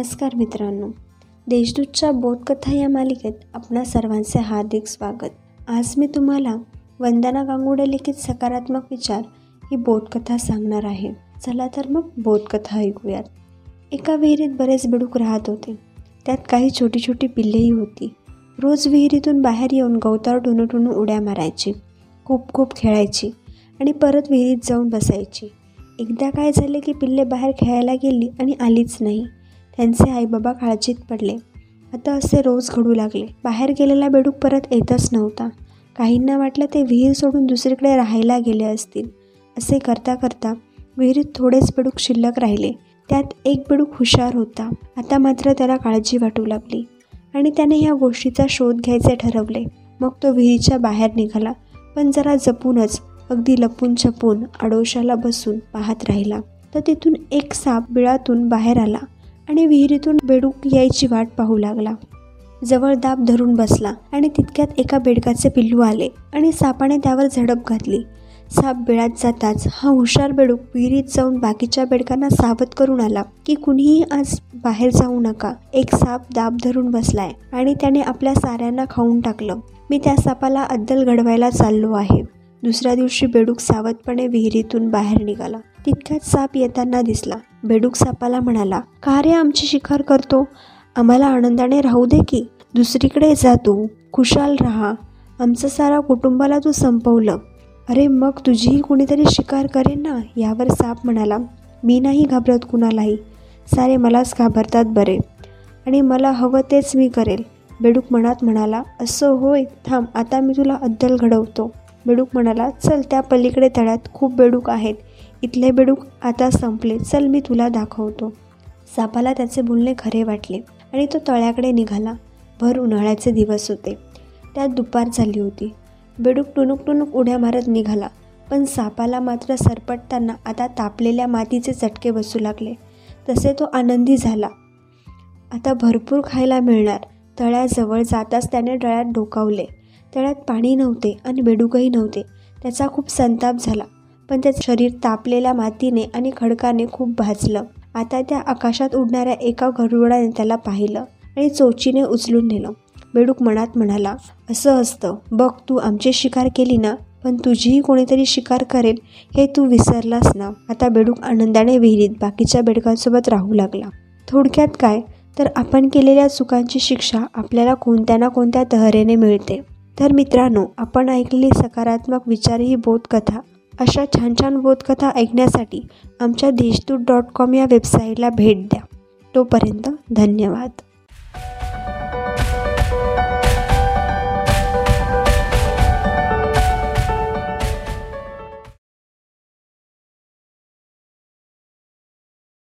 नमस्कार मित्रांनो. देशदूतच्या बोधकथा या मालिकेत आपणा सर्वांचे हार्दिक स्वागत. आज मी तुम्हाला वंदना गांगुडे लिखित सकारात्मक विचार ही बोधकथा सांगणार आहे. चला तर मग बोधकथा ऐकूयात. एका विहिरीत बरेच बिडूक राहत होते. त्यात काही छोटी छोटी पिल्लेही होती. रोज विहिरीतून बाहेर येऊन गवतावर टुनू उड्या मारायची खूप खूप खेळायची आणि परत विहिरीत जाऊन बसायची. एकदा काय झाले की पिल्ले बाहेर खेळायला गेली आणि आलीच नाही. त्यांचे आईबाबा काळजीत पडले. आता असे रोज घडू लागले. बाहेर गेलेला बेडूक परत येतच नव्हता. काहींना वाटलं ते विहीर सोडून दुसरीकडे राहायला गेले असतील. असे करता करता विहिरीत थोडेच बेडूक शिल्लक राहिले. त्यात एक बेडूक हुशार होता. आता मात्र त्याला काळजी वाटू लागली आणि त्याने ह्या गोष्टीचा शोध घ्यायचे ठरवले. मग तो विहिरीच्या बाहेर निघाला. पण जरा जपूनच अगदी लपून छपून आडोशाला बसून पाहत राहिला. तर तिथून एक साप बिळातून बाहेर आला. आणि विहिरीतून बेडूक यायची वाट पाहू लागला. जवळ दाब धरून बसला आणि तितक्यात एका बेडकाचे पिल्लू आले आणि सापाने त्यावर झडप घातली. साप बिळात जाताच हा हुशार बेडूक विहिरीत जाऊन बाकीच्या बेडकांना सावध करून आला की कुणीही आज बाहेर जाऊ नका. एक साप दाब धरून बसलाय आणि त्याने आपल्या साऱ्यांना खाऊन टाकलं. मी त्या सापाला अद्दल घडवायला चाललो आहे. दुसऱ्या दिवशी बेडूक सावधपणे विहिरीतून बाहेर निघाला. तितक्यात साप येताना दिसला. बेडूक सापाला म्हणाला का रे आमची शिकार करतो? आम्हाला आनंदाने राहू दे की. दुसरीकडे जा तू. खुशाल राहा. आमचं सारा कुटुंबाला तू संपवलं. अरे मग तुझीही कुणीतरी शिकार करेन ना? यावर साप म्हणाला मी नाही घाबरत कुणालाही. सारे मलाच घाबरतात बरे. आणि मला हवं तेच मी करेल. बेडूक मनात म्हणाला असं होय. थांब आता मी तुला अद्दल घडवतो. बेडूक म्हणाला चल त्या पलीकडे तळ्यात खूप बेडूक आहेत. इथले बेडूक आता संपले. चल मी तुला दाखवतो. सापाला त्याचे बोलणे खरे वाटले आणि तो तळ्याकडे निघाला. भर उन्हाळ्याचे दिवस होते. त्यात दुपार झाली होती. बेडूक टुणूक टुणूक उड्या मारत निघाला. पण सापाला मात्र सरपटताना आता तापलेल्या मातीचे चटके बसू लागले. तसे तो आनंदी झाला. आता भरपूर खायला मिळणार. तळ्याजवळ जाताच त्याने डळ्यात डोकावले. तळ्यात पाणी नव्हते आणि बेडूकही नव्हते. त्याचा खूप संताप झाला. पण त्याचं शरीर तापलेल्या मातीने आणि खडकाने खूप भाजलं. आता त्या आकाशात उडणाऱ्या एका गरुडाने त्याला पाहिलं आणि चोचीने उचलून नेलं. बेडूक मनात म्हणाला असं असतं. बघ तू आमची शिकार केली ना पण तुझीही कोणीतरी शिकार करेल हे तू विसरलास ना. आता बेडूक आनंदाने विहिरीत बाकीच्या बेडकांसोबत राहू लागला. थोडक्यात काय? तर आपण केलेल्या चुकांची शिक्षा आपल्याला कोणत्या ना कोणत्या तहरेने मिळते. तर मित्रांनो आपण ऐकलेली सकारात्मक विचार ही बोधकथा अशा छान छान बोधकथा ऐकण्यासाठी आमच्या देशदूत डॉट कॉम या वेबसाईटला भेट द्या. तोपर्यंत धन्यवाद.